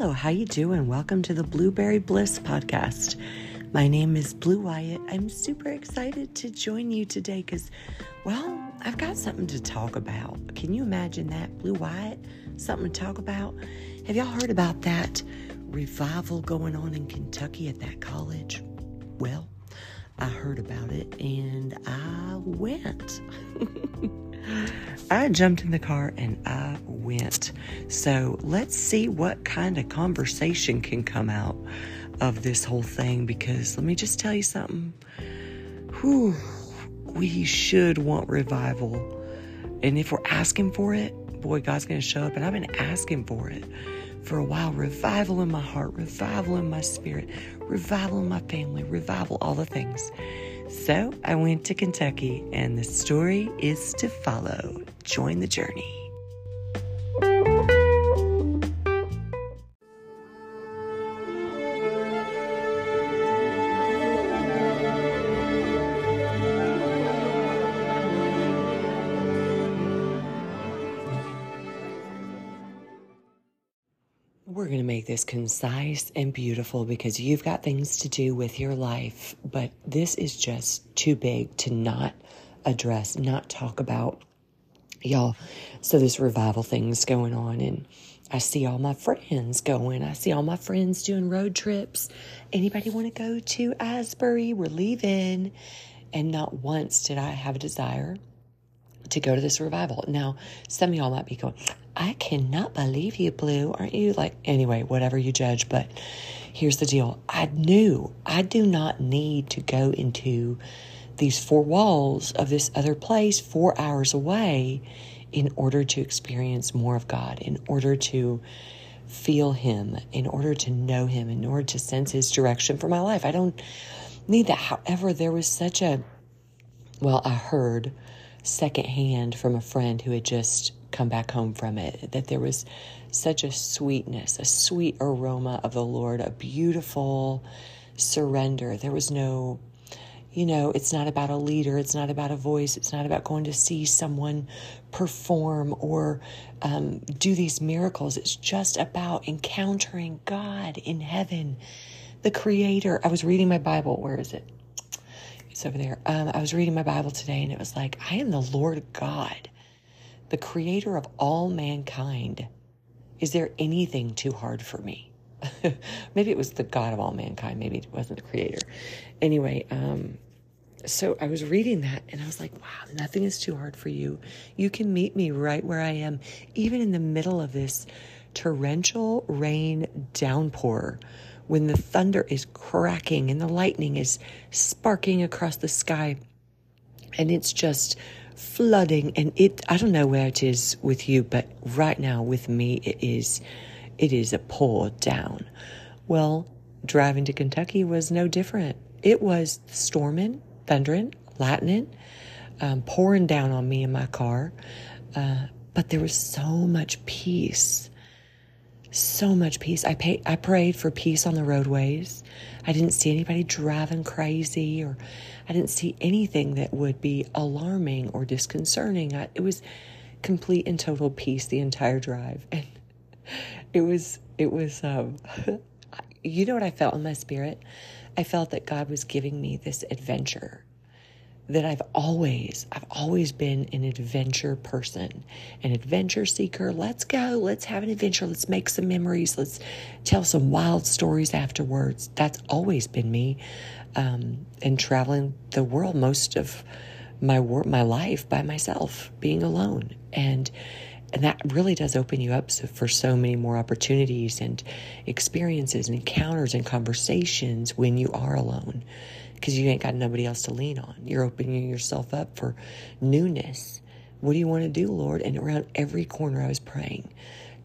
Hello, how you doing? Welcome to the Blueberry Bliss podcast. My name is Blue Wyatt. I'm super excited to join you today because, well, I've got something to talk about. Can you imagine that, Blue Wyatt? Something to talk about? Have y'all heard about that revival going on in Kentucky at that college? Well, I heard about it and I went. I jumped in the car and I went. So let's see what kind of conversation can come out of this whole thing because let me just tell you something. Whew, we should want revival. And if we're asking for it, boy, God's going to show up. And I've been asking for it for a while revival in my heart, revival in my spirit, revival in my family, revival, all the things. So I went to Kentucky, and the story is to follow. Join the journey. This concise and beautiful because you've got things to do with your life, but this is just too big to not address, not talk about. Y'all, so this revival thing's going on, and I see all my friends going. I see all my friends doing road trips. Anybody want to go to Asbury? We're leaving. And not once did I have a desire to go to this revival. Now, some of y'all might be going, I cannot believe you, Blue. Aren't you like, anyway, whatever you judge. But here's the deal I knew I do not need to go into these four walls of this other place four hours away in order to experience more of God, in order to feel Him, in order to know Him, in order to sense His direction for my life. I don't need that. However, there was such a, well, I heard secondhand from a friend who had just come back home from it that there was such a sweetness, a sweet aroma of the Lord, a beautiful surrender. There was no, you know, it's not about a leader, it's not about a voice, it's not about going to see someone perform or um, do these miracles. It's just about encountering God in heaven, the Creator. I was reading my Bible. Where is it? It's over there. Um, I was reading my Bible today and it was like, I am the Lord God, the creator of all mankind. Is there anything too hard for me? maybe it was the God of all mankind. Maybe it wasn't the creator. Anyway, um, so I was reading that and I was like, wow, nothing is too hard for you. You can meet me right where I am, even in the middle of this torrential rain downpour when the thunder is cracking and the lightning is sparking across the sky and it's just flooding and it I don't know where it is with you but right now with me it is it is a pour down. Well, driving to Kentucky was no different. It was storming, thundering, lightning, um, pouring down on me in my car. Uh, but there was so much peace so much peace. I pay, I prayed for peace on the roadways. I didn't see anybody driving crazy or I didn't see anything that would be alarming or disconcerting. I, it was complete and total peace the entire drive. And it was it was um you know what I felt in my spirit? I felt that God was giving me this adventure that I've always, I've always been an adventure person, an adventure seeker. Let's go. Let's have an adventure. Let's make some memories. Let's tell some wild stories afterwards. That's always been me. Um, and traveling the world most of my work, my life by myself, being alone. And, and that really does open you up for so many more opportunities and experiences and encounters and conversations when you are alone because you ain't got nobody else to lean on. You're opening yourself up for newness. What do you want to do, Lord? And around every corner, I was praying,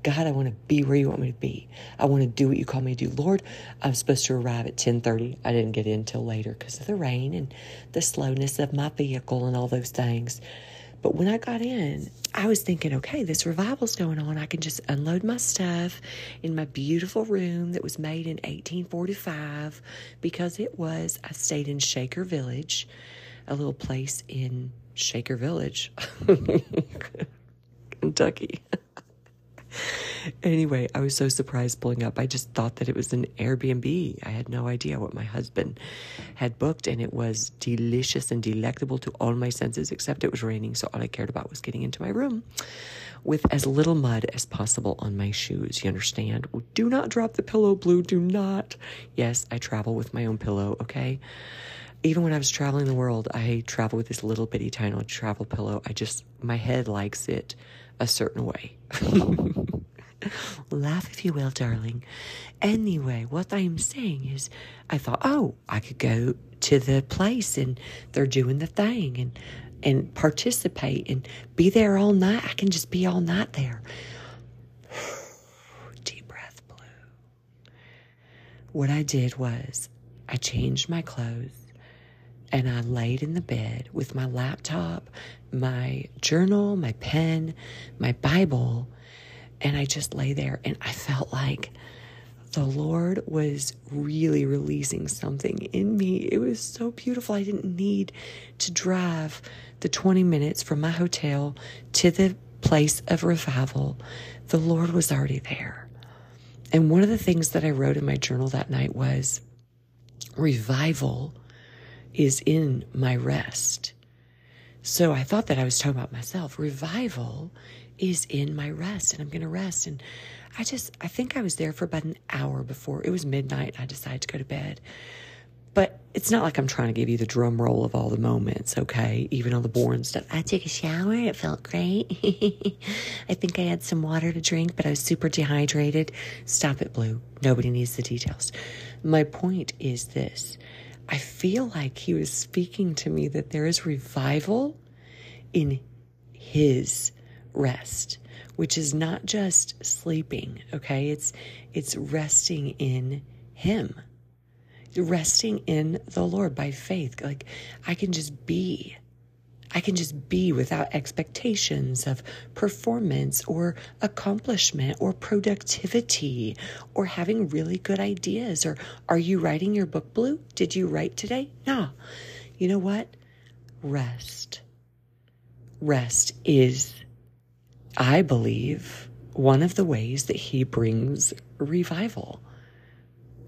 God, I want to be where you want me to be. I want to do what you call me to do. Lord, I'm supposed to arrive at 10:30. I didn't get in till later because of the rain and the slowness of my vehicle and all those things. But when I got in, I was thinking, okay, this revival's going on. I can just unload my stuff in my beautiful room that was made in 1845 because it was, I stayed in Shaker Village, a little place in Shaker Village, Kentucky. Anyway, I was so surprised pulling up. I just thought that it was an Airbnb. I had no idea what my husband had booked, and it was delicious and delectable to all my senses, except it was raining, so all I cared about was getting into my room with as little mud as possible on my shoes. You understand? Do not drop the pillow, Blue. Do not. Yes, I travel with my own pillow, okay? Even when I was traveling the world, I travel with this little bitty tiny travel pillow. I just, my head likes it a certain way. Laugh if you will, darling. Anyway, what I'm saying is, I thought, oh, I could go to the place and they're doing the thing and and participate and be there all night. I can just be all night there. Deep breath, blue. What I did was I changed my clothes and I laid in the bed with my laptop, my journal, my pen, my Bible, and I just lay there and I felt like the Lord was really releasing something in me. It was so beautiful. I didn't need to drive the 20 minutes from my hotel to the place of revival. The Lord was already there. And one of the things that I wrote in my journal that night was revival is in my rest. So I thought that I was talking about myself. Revival is in my rest, and I'm going to rest. And I just, I think I was there for about an hour before it was midnight. I decided to go to bed. But it's not like I'm trying to give you the drum roll of all the moments, okay? Even all the boring stuff. I took a shower. It felt great. I think I had some water to drink, but I was super dehydrated. Stop it, Blue. Nobody needs the details. My point is this I feel like he was speaking to me that there is revival in his rest, which is not just sleeping, okay? It's it's resting in him. Resting in the Lord by faith. Like I can just be I can just be without expectations of performance or accomplishment or productivity or having really good ideas. Or are you writing your book, Blue? Did you write today? No. You know what? Rest. Rest is, I believe, one of the ways that He brings revival.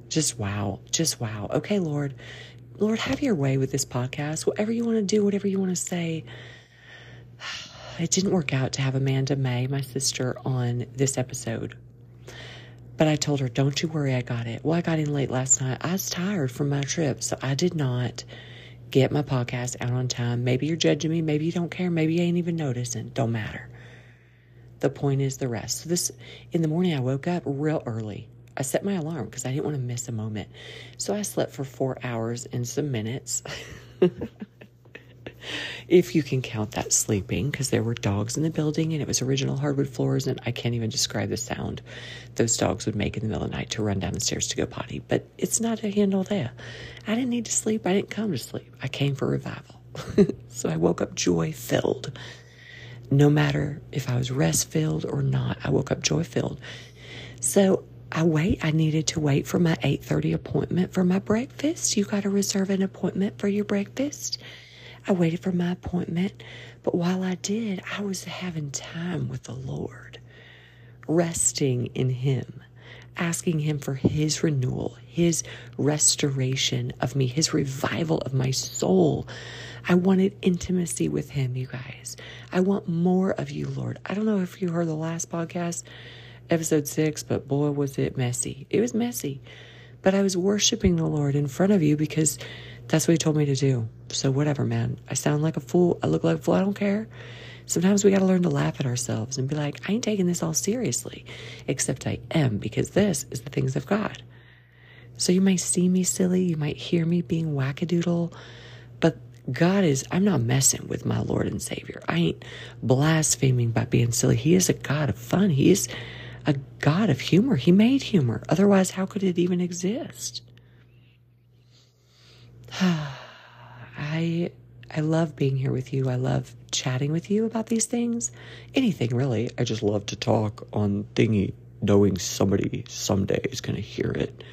Just wow. Just wow. Okay, Lord, Lord, have your way with this podcast. Whatever you want to do, whatever you want to say. It didn't work out to have Amanda May, my sister, on this episode. But I told her, don't you worry, I got it. Well, I got in late last night. I was tired from my trip, so I did not get my podcast out on time. Maybe you're judging me. Maybe you don't care. Maybe you ain't even noticing. Don't matter. The point is the rest. So this in the morning I woke up real early. I set my alarm because I didn't want to miss a moment. So I slept for four hours and some minutes. if you can count that sleeping, because there were dogs in the building and it was original hardwood floors, and I can't even describe the sound those dogs would make in the middle of the night to run down the stairs to go potty. But it's not a handle there. I didn't need to sleep. I didn't come to sleep. I came for revival. so I woke up joy filled. No matter if I was rest filled or not, I woke up joy filled. So I wait. I needed to wait for my 8:30 appointment for my breakfast. You got to reserve an appointment for your breakfast. I waited for my appointment, but while I did, I was having time with the Lord, resting in him, asking him for his renewal, his restoration of me, his revival of my soul. I wanted intimacy with him, you guys. I want more of you, Lord. I don't know if you heard the last podcast episode six, but boy, was it messy. It was messy. But I was worshiping the Lord in front of you because that's what He told me to do. So, whatever, man. I sound like a fool. I look like a fool. I don't care. Sometimes we got to learn to laugh at ourselves and be like, I ain't taking this all seriously, except I am because this is the things of God. So, you might see me silly. You might hear me being wackadoodle, but God is, I'm not messing with my Lord and Savior. I ain't blaspheming by being silly. He is a God of fun. He is a God of humor. He made humor. Otherwise, how could it even exist? I I love being here with you. I love chatting with you about these things. Anything really. I just love to talk on thingy, knowing somebody someday is going to hear it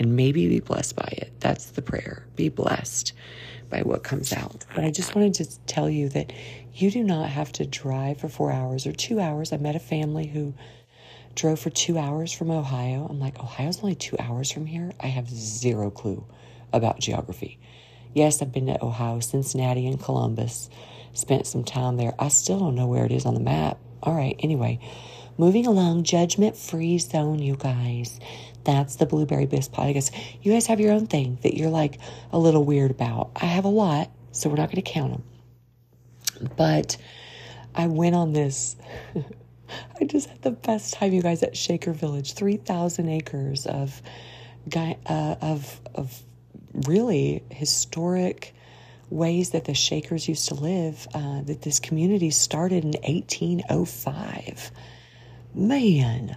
and maybe be blessed by it. That's the prayer. Be blessed by what comes out. But I just wanted to tell you that you do not have to drive for four hours or two hours. I met a family who Drove for two hours from Ohio. I'm like, Ohio's only two hours from here. I have zero clue about geography. Yes, I've been to Ohio, Cincinnati, and Columbus. Spent some time there. I still don't know where it is on the map. All right, anyway, moving along, judgment free zone, you guys. That's the Blueberry Bliss podcast. You guys have your own thing that you're like a little weird about. I have a lot, so we're not going to count them. But I went on this. I just had the best time, you guys, at Shaker Village. Three thousand acres of, uh, of of really historic ways that the Shakers used to live. Uh, that this community started in 1805. Man,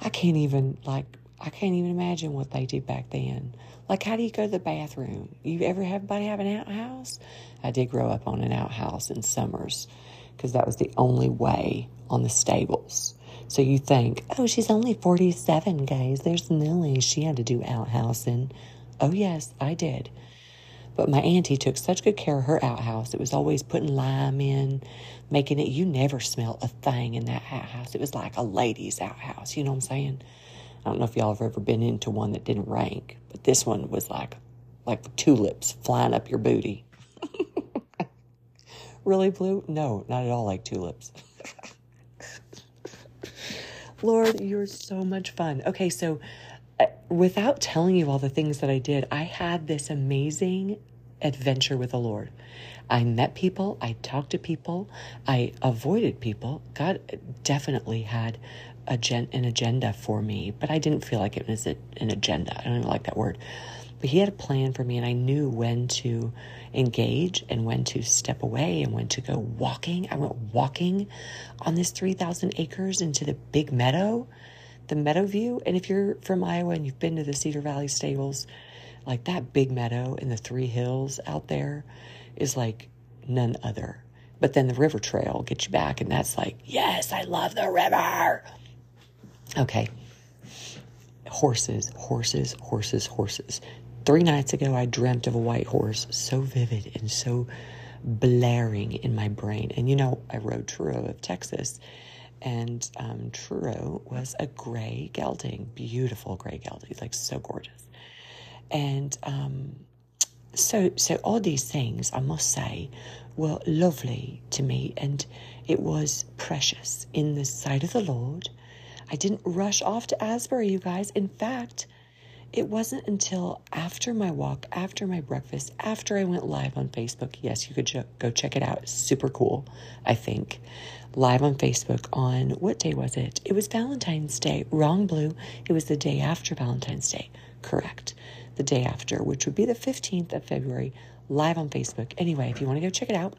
I can't even like I can't even imagine what they did back then. Like, how do you go to the bathroom? You ever have anybody have an outhouse? I did grow up on an outhouse in summers because that was the only way on the stables. So you think, oh, she's only 47, guys. There's way she had to do outhousing. Oh, yes, I did. But my auntie took such good care of her outhouse. It was always putting lime in, making it, you never smell a thing in that outhouse. It was like a lady's outhouse. You know what I'm saying? I don't know if y'all have ever been into one that didn't rank, but this one was like, like tulips flying up your booty. really blue? No, not at all like tulips. Lord, you're so much fun. Okay, so uh, without telling you all the things that I did, I had this amazing adventure with the Lord. I met people, I talked to people, I avoided people. God definitely had a gen- an agenda for me, but I didn't feel like it was a, an agenda. I don't even like that word. But he had a plan for me, and I knew when to engage and when to step away and when to go walking. I went walking on this 3,000 acres into the big meadow, the meadow view. And if you're from Iowa and you've been to the Cedar Valley stables, like that big meadow in the three hills out there is like none other. But then the river trail gets you back, and that's like, yes, I love the river. Okay. Horses, horses, horses, horses. Three nights ago, I dreamt of a white horse, so vivid and so blaring in my brain. And you know, I rode Truro of Texas, and um, Truro was a gray gelding, beautiful gray gelding, like so gorgeous. And um, so, so all these things, I must say, were lovely to me, and it was precious in the sight of the Lord. I didn't rush off to Asbury, you guys. In fact, it wasn't until after my walk, after my breakfast, after I went live on Facebook. Yes, you could go check it out. Super cool, I think. Live on Facebook on what day was it? It was Valentine's Day. Wrong, Blue. It was the day after Valentine's Day. Correct. The day after, which would be the 15th of February, live on Facebook. Anyway, if you want to go check it out,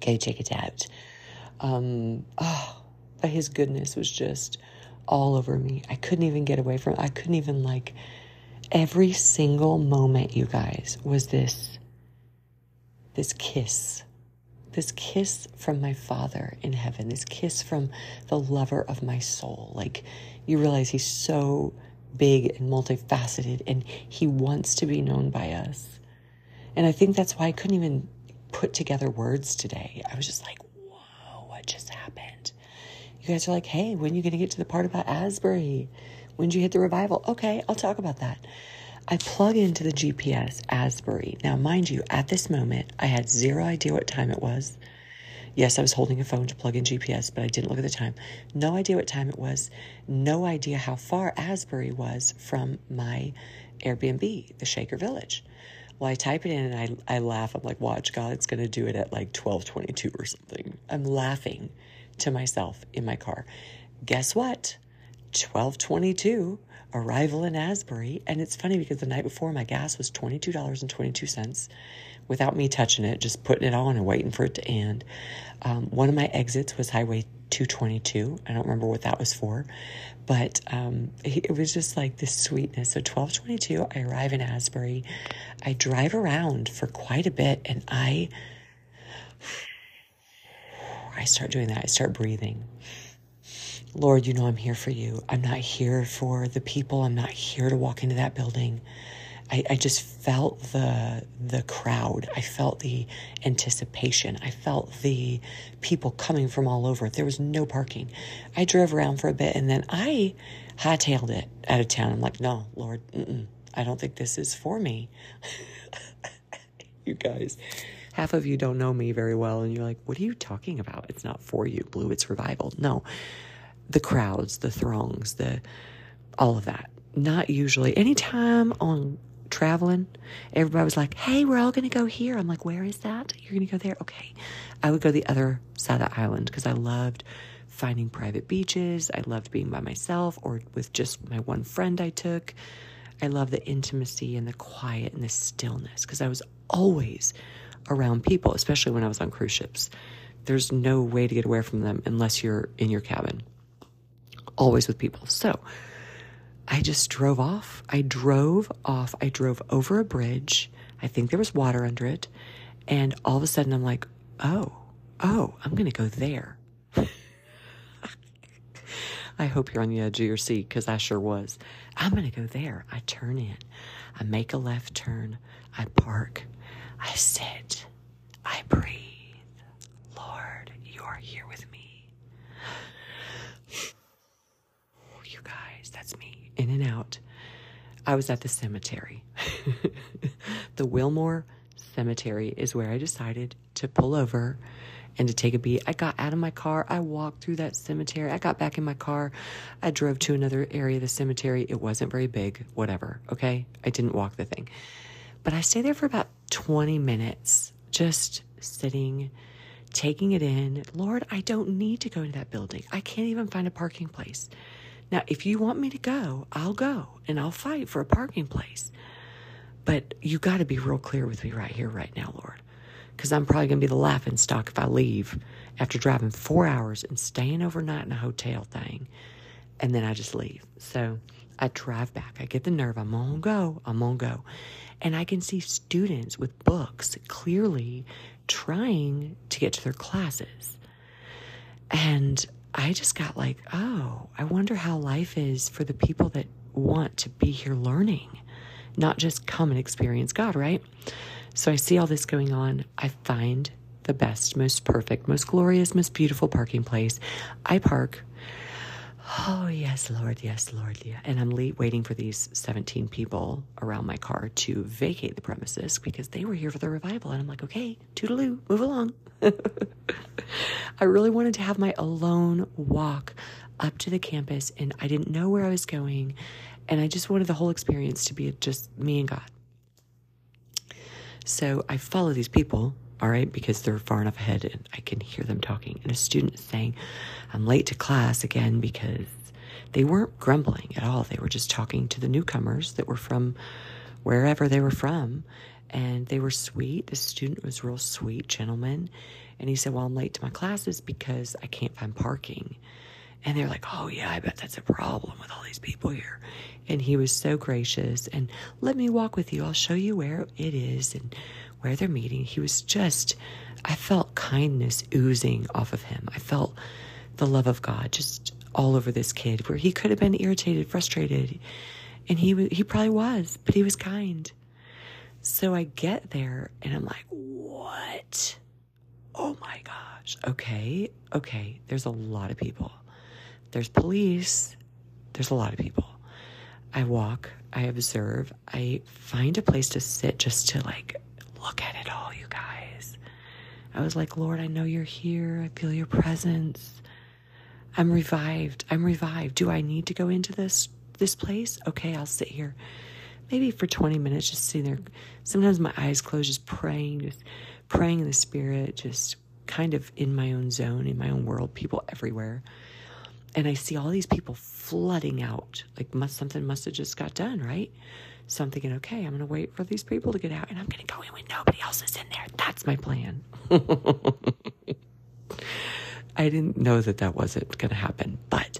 go check it out. Um, oh, his goodness was just all over me. I couldn't even get away from it. I couldn't even like every single moment, you guys, was this this kiss. This kiss from my father in heaven, this kiss from the lover of my soul. Like you realize he's so big and multifaceted and he wants to be known by us. And I think that's why I couldn't even put together words today. I was just like, whoa, what just happened? You guys are like, hey, when are you going to get to the part about Asbury? When did you hit the revival? Okay, I'll talk about that. I plug into the GPS Asbury. Now, mind you, at this moment, I had zero idea what time it was. Yes, I was holding a phone to plug in GPS, but I didn't look at the time. No idea what time it was. No idea how far Asbury was from my Airbnb, the Shaker Village. Well, I type it in and I, I laugh. I'm like, watch, God's going to do it at like 1222 or something. I'm laughing to myself in my car. Guess what? 1222 arrival in Asbury. And it's funny because the night before my gas was $22.22 without me touching it, just putting it on and waiting for it to end. Um, one of my exits was Highway 222. I don't remember what that was for, but um, it was just like this sweetness. So 1222, I arrive in Asbury. I drive around for quite a bit and I I start doing that. I start breathing. Lord, you know I'm here for you. I'm not here for the people. I'm not here to walk into that building I, I just felt the the crowd. I felt the anticipation. I felt the people coming from all over. There was no parking. I drove around for a bit and then I hightailed it out of town. I'm like, no, Lord, I don't think this is for me. you guys, half of you don't know me very well, and you're like, what are you talking about? It's not for you, Blue. It's revival. No, the crowds, the throngs, the all of that. Not usually. Anytime on traveling, everybody was like, hey, we're all going to go here. I'm like, where is that? You're going to go there? Okay. I would go the other side of the island because I loved finding private beaches. I loved being by myself or with just my one friend I took. I love the intimacy and the quiet and the stillness because I was always around people, especially when I was on cruise ships. There's no way to get away from them unless you're in your cabin, always with people. So I just drove off. I drove off. I drove over a bridge. I think there was water under it. And all of a sudden, I'm like, oh, oh, I'm going to go there. I hope you're on the edge of your seat because I sure was. I'm going to go there. I turn in. I make a left turn. I park. I sit. I breathe. Lord, you are here with me. You guys, that's me. In and out. I was at the cemetery. the Wilmore Cemetery is where I decided to pull over and to take a beat. I got out of my car. I walked through that cemetery. I got back in my car. I drove to another area of the cemetery. It wasn't very big, whatever. Okay. I didn't walk the thing. But I stay there for about 20 minutes, just sitting, taking it in. Lord, I don't need to go into that building. I can't even find a parking place. Now, if you want me to go, I'll go and I'll fight for a parking place. But you got to be real clear with me right here, right now, Lord because I'm probably going to be the laughing stock if I leave after driving four hours and staying overnight in a hotel thing. And then I just leave. So I drive back. I get the nerve. I'm on go. I'm on go. And I can see students with books clearly trying to get to their classes. And I just got like, oh, I wonder how life is for the people that want to be here learning, not just come and experience God, right? So I see all this going on. I find the best, most perfect, most glorious, most beautiful parking place. I park. Oh, yes, Lord, yes, Lord, yeah. And I'm waiting for these 17 people around my car to vacate the premises because they were here for the revival. And I'm like, okay, toodaloo, move along. I really wanted to have my alone walk up to the campus, and I didn't know where I was going. And I just wanted the whole experience to be just me and God. So I follow these people, all right, because they're far enough ahead and I can hear them talking. And a student is saying, I'm late to class again because they weren't grumbling at all. They were just talking to the newcomers that were from wherever they were from. And they were sweet. The student was real sweet gentleman. And he said, Well, I'm late to my classes because I can't find parking. And they're like, oh, yeah, I bet that's a problem with all these people here. And he was so gracious and let me walk with you. I'll show you where it is and where they're meeting. He was just, I felt kindness oozing off of him. I felt the love of God just all over this kid where he could have been irritated, frustrated. And he, he probably was, but he was kind. So I get there and I'm like, what? Oh my gosh. Okay. Okay. There's a lot of people. There's police. There's a lot of people. I walk, I observe, I find a place to sit just to like look at it all, you guys. I was like, Lord, I know you're here. I feel your presence. I'm revived. I'm revived. Do I need to go into this this place? Okay, I'll sit here. Maybe for 20 minutes just sitting there. Sometimes my eyes closed just praying, just praying in the spirit, just kind of in my own zone, in my own world, people everywhere and I see all these people flooding out. Like must, something must have just got done, right? So I'm thinking, okay, I'm going to wait for these people to get out, and I'm going to go in when nobody else is in there. That's my plan. I didn't know that that wasn't going to happen, but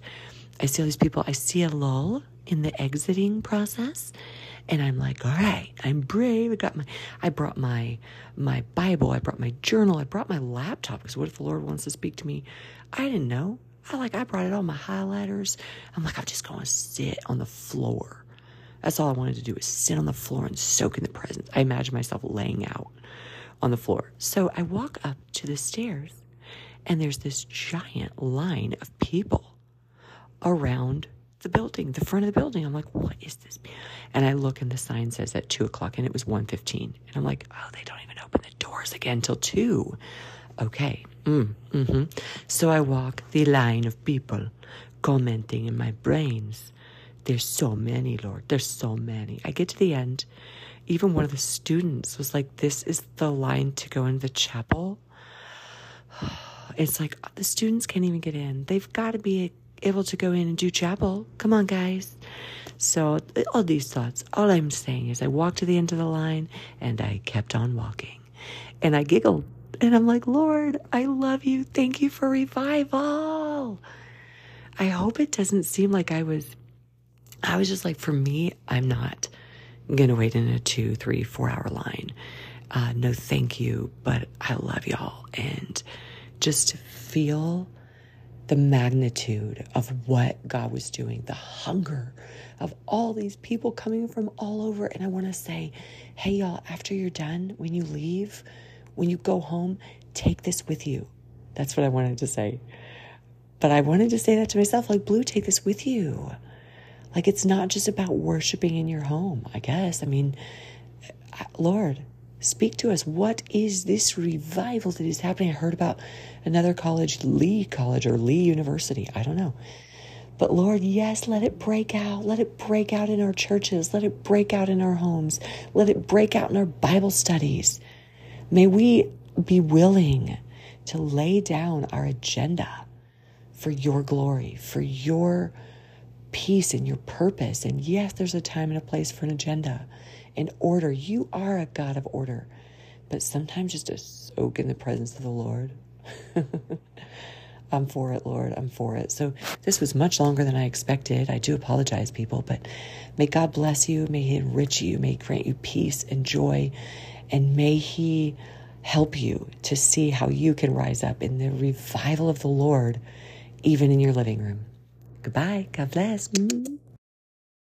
I see all these people. I see a lull in the exiting process, and I'm like, all right, I'm brave. I got my, I brought my my Bible. I brought my journal. I brought my laptop because what if the Lord wants to speak to me? I didn't know. I like I brought it all my highlighters. I'm like, I'm just gonna sit on the floor That's all I wanted to do was sit on the floor and soak in the presence. I imagine myself laying out on the floor. So I walk up to the stairs, and there's this giant line of people around the building, the front of the building. I'm like, what is this? And I look and the sign says at two o'clock and it was 1.15. And I'm like, oh, they don't even open the doors again till two. Okay. Mm, mm-hmm. So I walk the line of people commenting in my brains. There's so many, Lord. There's so many. I get to the end. Even one of the students was like, This is the line to go in the chapel. It's like the students can't even get in. They've got to be able to go in and do chapel. Come on, guys. So, all these thoughts, all I'm saying is I walked to the end of the line and I kept on walking. And I giggled and I'm like, Lord, I love you. Thank you for revival. I hope it doesn't seem like I was, I was just like, for me, I'm not to wait in a two, three, four hour line. Uh, no, thank you, but I love y'all. And just to feel the magnitude of what God was doing, the hunger of all these people coming from all over. And I want to say, hey, y'all, after you're done, when you leave, when you go home, take this with you. That's what I wanted to say. But I wanted to say that to myself like, Blue, take this with you. Like, it's not just about worshiping in your home, I guess. I mean, Lord, Speak to us. What is this revival that is happening? I heard about another college, Lee College or Lee University. I don't know. But Lord, yes, let it break out. Let it break out in our churches. Let it break out in our homes. Let it break out in our Bible studies. May we be willing to lay down our agenda for your glory, for your peace and your purpose. And yes, there's a time and a place for an agenda and order. You are a God of order. But sometimes just to soak in the presence of the Lord. I'm for it, Lord. I'm for it. So this was much longer than I expected. I do apologize, people, but may God bless you. May He enrich you. May He grant you peace and joy. And may He help you to see how you can rise up in the revival of the Lord, even in your living room. Goodbye. God bless. Mm-hmm.